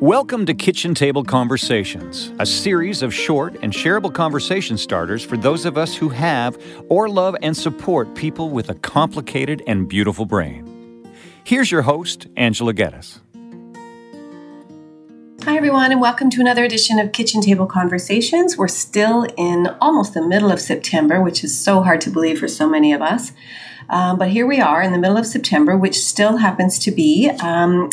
Welcome to Kitchen Table Conversations, a series of short and shareable conversation starters for those of us who have or love and support people with a complicated and beautiful brain. Here's your host, Angela Geddes. Hi, everyone, and welcome to another edition of Kitchen Table Conversations. We're still in almost the middle of September, which is so hard to believe for so many of us. Um, but here we are in the middle of September, which still happens to be um,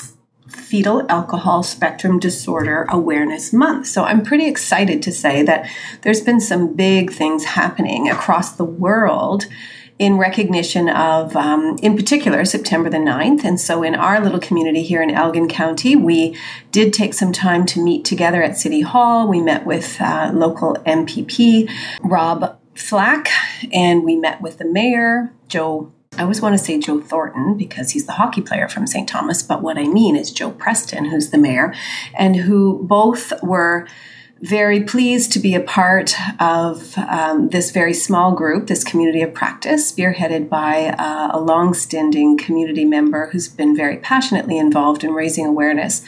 Fetal Alcohol Spectrum Disorder Awareness Month. So I'm pretty excited to say that there's been some big things happening across the world in recognition of, um, in particular, September the 9th. And so in our little community here in Elgin County, we did take some time to meet together at City Hall. We met with uh, local MPP, Rob Flack, and we met with the mayor, Joe I always want to say Joe Thornton because he's the hockey player from St. Thomas, but what I mean is Joe Preston, who's the mayor, and who both were very pleased to be a part of um, this very small group, this community of practice, spearheaded by uh, a long-standing community member who's been very passionately involved in raising awareness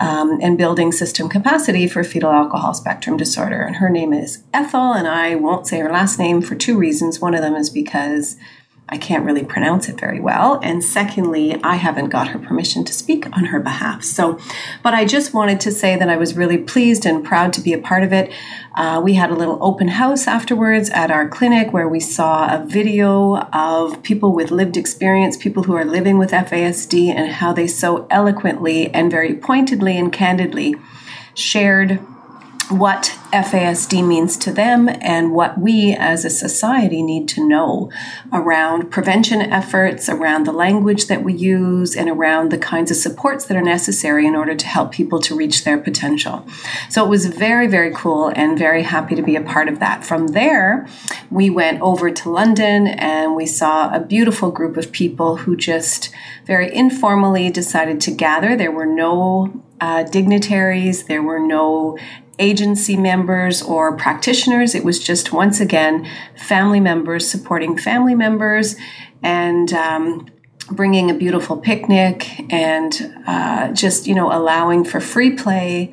um, and building system capacity for fetal alcohol spectrum disorder. And her name is Ethel, and I won't say her last name for two reasons. One of them is because I can't really pronounce it very well. And secondly, I haven't got her permission to speak on her behalf. So, but I just wanted to say that I was really pleased and proud to be a part of it. Uh, we had a little open house afterwards at our clinic where we saw a video of people with lived experience, people who are living with FASD, and how they so eloquently and very pointedly and candidly shared what FASD means to them and what we as a society need to know around prevention efforts, around the language that we use, and around the kinds of supports that are necessary in order to help people to reach their potential. So it was very, very cool and very happy to be a part of that. From there, we went over to London and we saw a beautiful group of people who just very informally decided to gather. There were no uh, dignitaries, there were no agency members or practitioners. It was just once again family members supporting family members and um, bringing a beautiful picnic and uh, just you know allowing for free play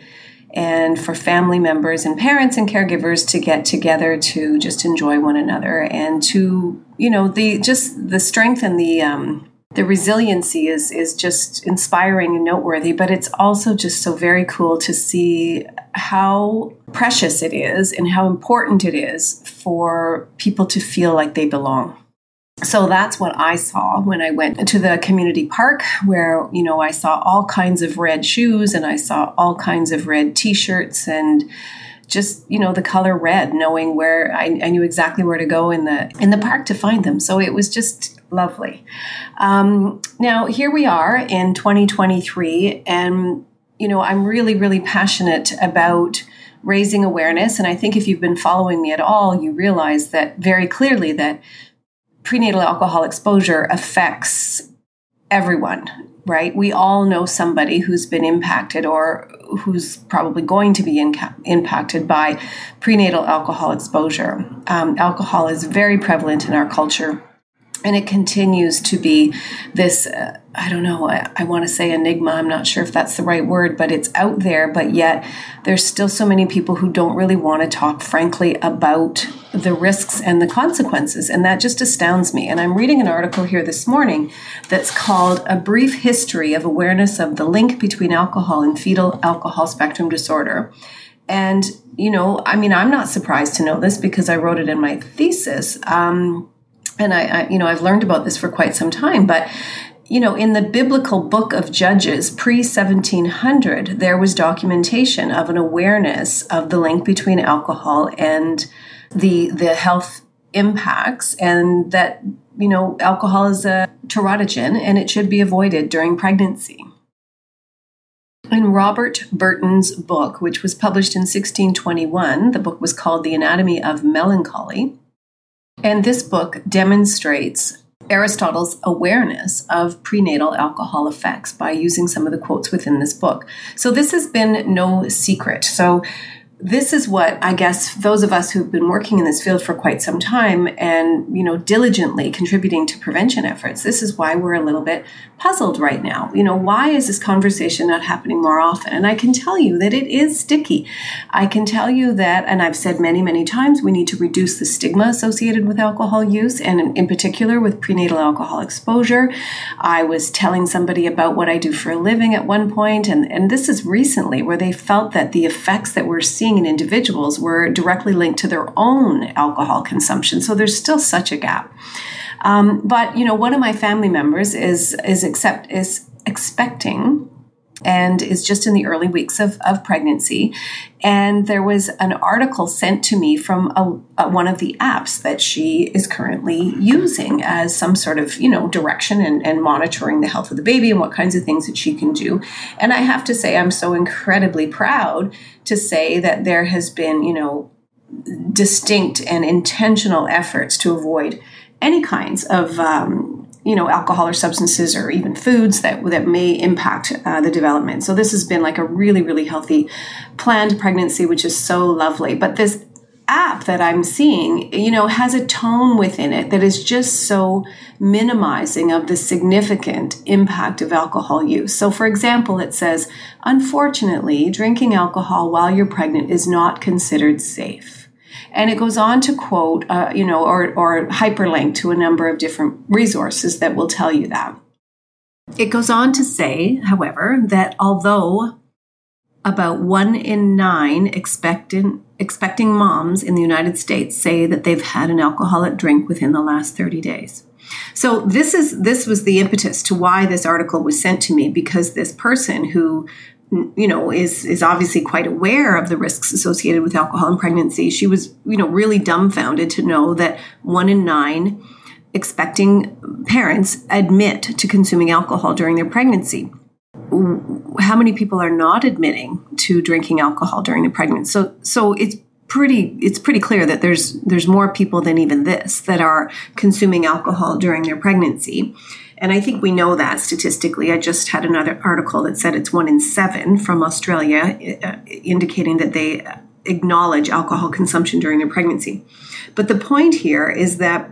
and for family members and parents and caregivers to get together to just enjoy one another and to you know the just the strength and the um, the resiliency is is just inspiring and noteworthy but it's also just so very cool to see how precious it is and how important it is for people to feel like they belong. So that's what I saw when I went to the community park, where, you know, I saw all kinds of red shoes and I saw all kinds of red t shirts and just you know the color red knowing where I, I, knew exactly where to go in the in the park to find them. So it was just lovely. Um, now here we are in 2023 and you know i'm really really passionate about raising awareness. And i think if you've been following me at all you realize that very clearly that prenatal alcohol exposure affects everyone right? We all know somebody who's been impacted or who's probably going to be impacted by prenatal alcohol exposure. Um, alcohol is very prevalent in our culture and it continues to be this uh, i don't know I, I want to say enigma i'm not sure if that's the right word but it's out there but yet there's still so many people who don't really want to talk frankly about the risks and the consequences and that just astounds me. And i'm reading an article here this morning that's called a brief history of awareness of the link between alcohol and fetal alcohol spectrum disorder. And you know i mean i'm not surprised to know this because i wrote it in my thesis um, and I, I, you know, I've learned about this for quite some time, but you know, in the biblical book of Judges pre 1700, there was documentation of an awareness of the link between alcohol and the the health impacts, and that you know, alcohol is a teratogen and it should be avoided during pregnancy. In Robert Burton's book, which was published in 1621, the book was called The Anatomy of Melancholy. And this book demonstrates Aristotle's awareness of prenatal alcohol effects by using some of the quotes within this book. So this has been no secret. So this is what I guess those of us who've been working in this field for quite some time and you know diligently contributing to prevention efforts this is why we're a little bit puzzled right now. You know why is this conversation not happening more often? And I can tell you that it is sticky. I can tell you that and I've said many many times we need to reduce the stigma associated with alcohol use and in particular with prenatal alcohol exposure. I was telling somebody about what I do for a living at one point and and this is recently where they felt that the effects that we're seeing seeing in individuals were directly linked to their own alcohol consumption. So there's still such a gap. Um, but you know, one of my family members is is accept is expecting and is just in the early weeks of, of pregnancy. And there was an article sent to me from a, a, one of the apps that she is currently using as some sort of, you know, direction and, and monitoring the health of the baby and what kinds of things that she can do. And I have to say, I'm so incredibly proud to say that there has been, you know, distinct and intentional efforts to avoid any kinds of um, you know alcohol or substances or even foods that that may impact uh, the development. So this has been like a really really healthy planned pregnancy, which is so lovely. But this app that I'm seeing, you know, has a tone within it that is just so minimizing of the significant impact of alcohol use. So, for example, it says, unfortunately, drinking alcohol while you're pregnant is not considered safe. And it goes on to quote, uh, you know, or, or hyperlink to a number of different resources that will tell you that. It goes on to say, however, that although about one in nine expectant, expecting moms in the United States say that they've had an alcoholic drink within the last 30 days. So this is this was the impetus to why this article was sent to me because this person who you know is is obviously quite aware of the risks associated with alcohol and pregnancy. She was you know really dumbfounded to know that one in nine expecting parents admit to consuming alcohol during their pregnancy. How many people are not admitting to drinking alcohol during the pregnancy? So so it's pretty it's pretty clear that there's there's more people than even this that are consuming alcohol during their pregnancy and I think we know that statistically. I just had another article that said it's one in seven from Australia, uh, indicating that they acknowledge alcohol consumption during their pregnancy. But the point here is that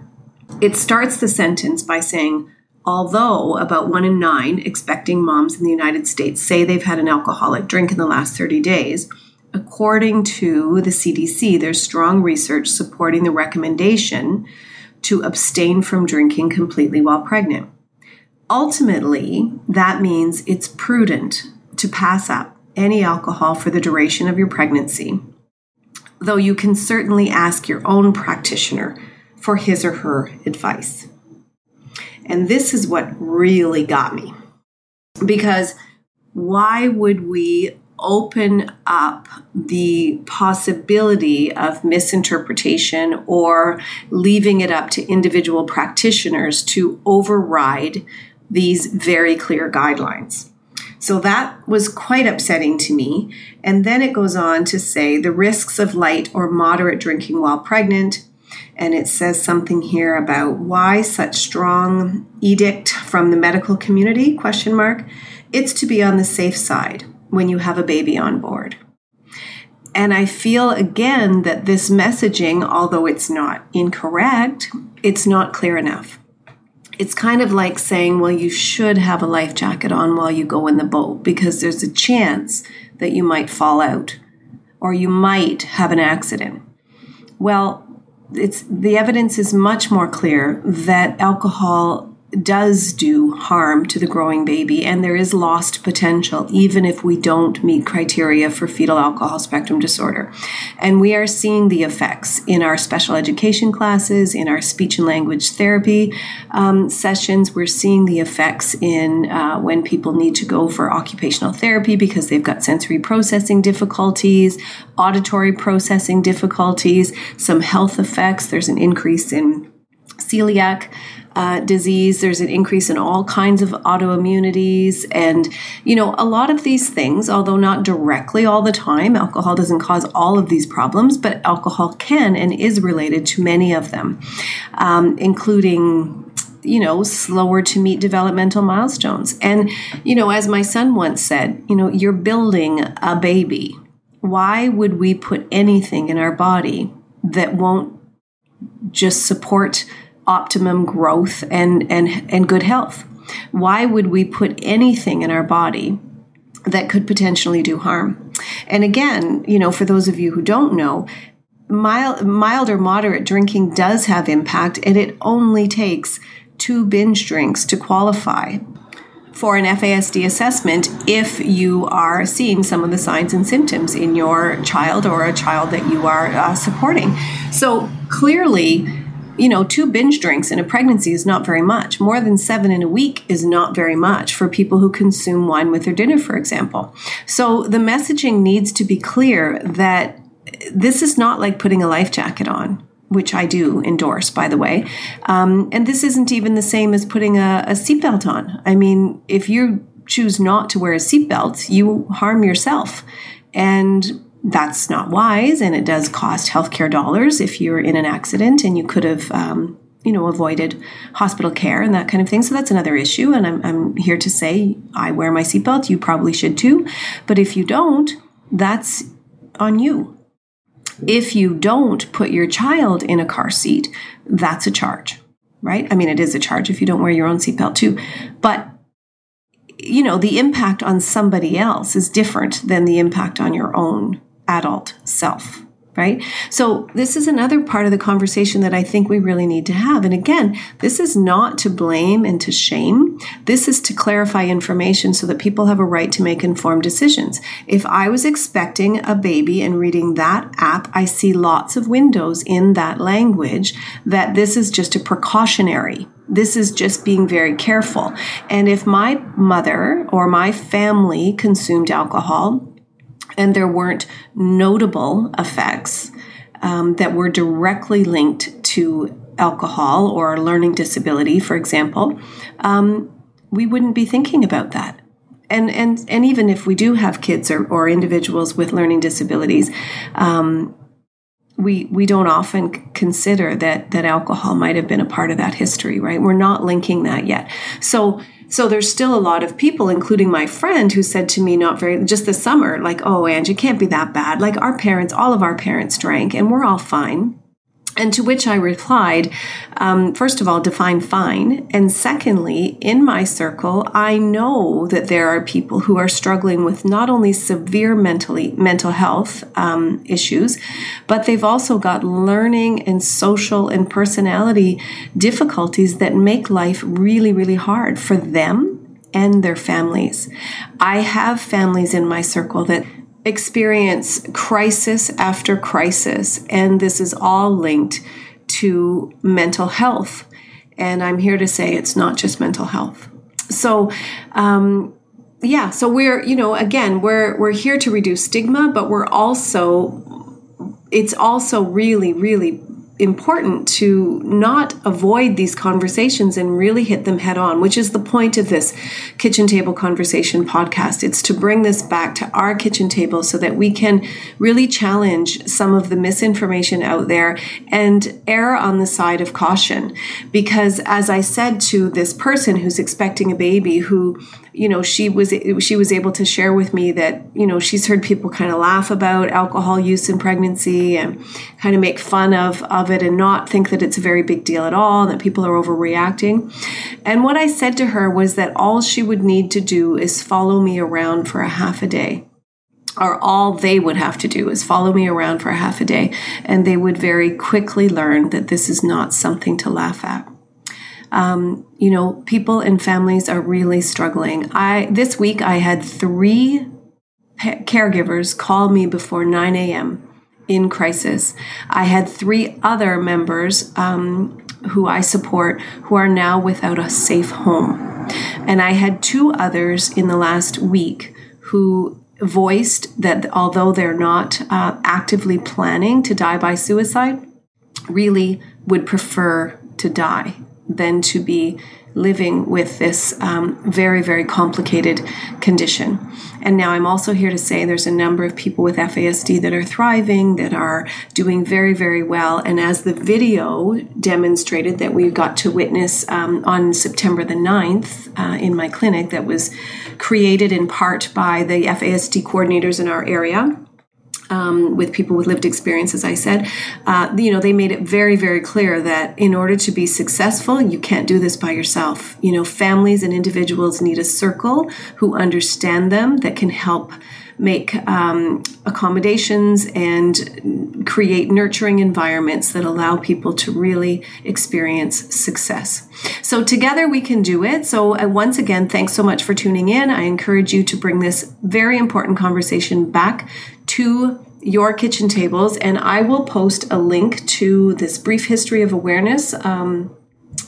it starts the sentence by saying, although about one in nine expecting moms in the United States say they've had an alcoholic drink in the last 30 days, according to the CDC, there's strong research supporting the recommendation to abstain from drinking completely while pregnant. Ultimately, that means it's prudent to pass up any alcohol for the duration of your pregnancy, though you can certainly ask your own practitioner for his or her advice. And this is what really got me. Because why would we open up the possibility of misinterpretation or leaving it up to individual practitioners to override these very clear guidelines. So that was quite upsetting to me. And then it goes on to say the risks of light or moderate drinking while pregnant. And it says something here about why such strong edict from the medical community question mark. It's to be on the safe side when you have a baby on board. And I feel again that this messaging, although it's not incorrect, it's not clear enough it's kind of like saying, well, you should have a life jacket on while you go in the boat because there's a chance that you might fall out or you might have an accident. Well, it's the evidence is much more clear that alcohol does do harm to the growing baby, and there is lost potential even if we don't meet criteria for fetal alcohol spectrum disorder. And we are seeing the effects in our special education classes, in our speech and language therapy um, sessions. We're seeing the effects in uh, when people need to go for occupational therapy because they've got sensory processing difficulties, auditory processing difficulties, some health effects. There's an increase in celiac uh, disease. There's an increase in all kinds of autoimmunities. And, you know, a lot of these things, although not directly all the time, alcohol doesn't cause all of these problems, but alcohol can and is related to many of them, um, including you know, slower to meet developmental milestones. And, you know, as my son once said, you know, you're building a baby why would we put anything in our body that won't just support optimum growth and, and, and good health? Why would we put anything in our body that could potentially do harm? And again, you know, for those of you who don't know, mild, mild or moderate drinking does have impact, and it only takes two binge drinks to qualify for an FASD assessment if you are seeing some of the signs and symptoms in your child or a child that you are uh, supporting. So clearly, you know, two binge drinks in a pregnancy is not very much. More than seven in a week is not very much for people who consume wine with their dinner, for example. So the messaging needs to be clear that this is not like putting a life jacket on. Which I do endorse, by the way. Um, and this isn't even the same as putting a, a seatbelt on. I mean, if you choose not to wear a seatbelt, you harm yourself. And that's not wise and it does cost healthcare dollars if you're in an accident and you could have um, you know avoided hospital care and that kind of thing. So that's another issue and I'm, I'm here to say i wear my seatbelt. You probably should too. But if you don't that's on you. If you don't put your child in a car seat that's a charge right? I mean it is a charge if you don't wear your own seatbelt too. But you know the impact on somebody else is different than the impact on your own adult self right? So, this is another part of the conversation that I think we really need to have. And again, this is not to blame and to shame. This is to clarify information so that people have a right to make informed decisions. If I was expecting a baby and reading that app, I see lots of windows in that language that this is just a precautionary. This is just being very careful. And if my mother or my family consumed alcohol, and there weren't notable effects um, that were directly linked to alcohol or learning disability, for example, um, we wouldn't be thinking about that. And, and, and even if we do have kids or, or individuals with learning disabilities, um, we we don't often consider that that alcohol might have been a part of that history, right? We're not linking that yet. So so there's still a lot of people, including my friend, who said to me not very just this summer, like, "Oh, Angie, can't be that bad. Like our parents, all of our parents drank, and we're all fine." And to which I replied, um, first of all, define fine. And secondly, in my circle, I know that there are people who are struggling with not only severe mentally, mental health um, issues, but they've also got learning and social and personality difficulties that make life really, really hard for them and their families. I have families in my circle that experience crisis after crisis, and this is all linked to mental health. And I'm here to say it's not just mental health. So, um, yeah, so we're, you know, again, we're we're here to reduce stigma, but we're also it's also really, really important to not avoid these conversations and really hit them head on, which is the point of this kitchen table conversation podcast. It's to bring this back to our kitchen table so that we can really challenge some of the misinformation out there and err on the side of caution. Because as I said to this person who's expecting a baby who you know she was she was able to share with me that you know she's heard people kind of laugh about alcohol use in pregnancy and kind of make fun of of it and not think that it's a very big deal at all and that people are overreacting. And what i said to her was that all she would need to do is follow me around for a half a day or all they would have to do is follow me around for a half a day and they would very quickly learn that this is not something to laugh at um, you know, people and families are really struggling. I this week I had three caregivers call me before 9 a.m. in crisis. I had three other members um, who I support who are now without a safe home, and I had two others in the last week who voiced that although they're not uh, actively planning to die by suicide, really would prefer to die than to be living with this um, very, very complicated condition. And now I'm also here to say there's a number of people with FASD that are thriving, that are doing very, very well. And as the video demonstrated that we got to witness um, on September the 9th uh, in my clinic, that was created in part by the FASD coordinators in our area um, with people with lived experience, as I said, uh, you know, they made it very, very clear that in order to be successful, you can't do this by yourself. You know, families and individuals need a circle who understand them that can help make um, accommodations and create nurturing environments that allow people to really experience success. So, together we can do it. So, uh, once again, thanks so much for tuning in. I encourage you to bring this very important conversation back to your kitchen tables, and I will post a link to this brief history of awareness. Um,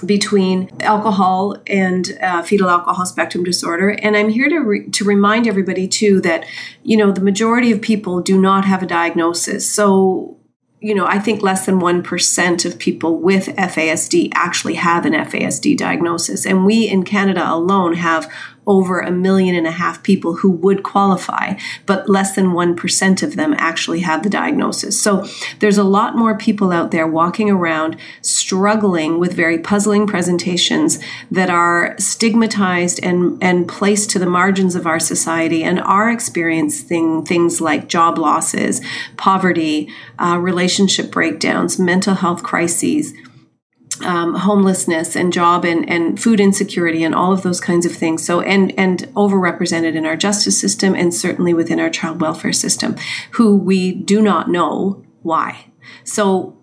between alcohol and uh, fetal alcohol spectrum disorder. And I'm here to, re- to remind everybody, too, that, you know, the majority of people do not have a diagnosis. So, you know, I think less than 1% of people with FASD actually have an FASD diagnosis. And we in Canada alone have over a million and a half people who would qualify, but less than 1% of them actually have the diagnosis. So there's a lot more people out there walking around struggling with very puzzling presentations that are stigmatized and, and placed to the margins of our society and are experiencing things like job losses, poverty, uh, relationship breakdowns, mental health crises um, homelessness and job and, and food insecurity and all of those kinds of things. So and and overrepresented in our justice system and certainly within our child welfare system, who we do not know why. So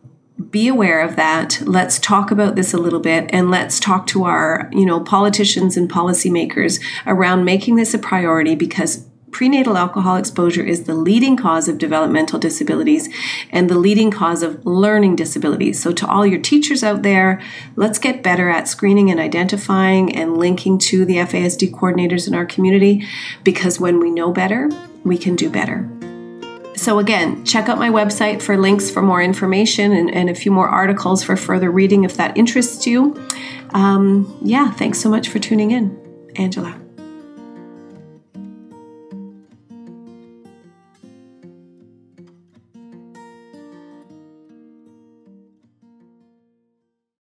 be aware of that. Let's talk about this a little bit and let's talk to our, you know, politicians and policymakers around making this a priority because prenatal alcohol exposure is the leading cause of developmental disabilities and the leading cause of learning disabilities. So, to all your teachers out there, let's get better at screening and identifying and linking to the FASD coordinators in our community because when we know better, we can do better. So, again, check out my website for links for more information and, and a few more articles for further reading if that interests you. Um, yeah, thanks so much for tuning in. Angela.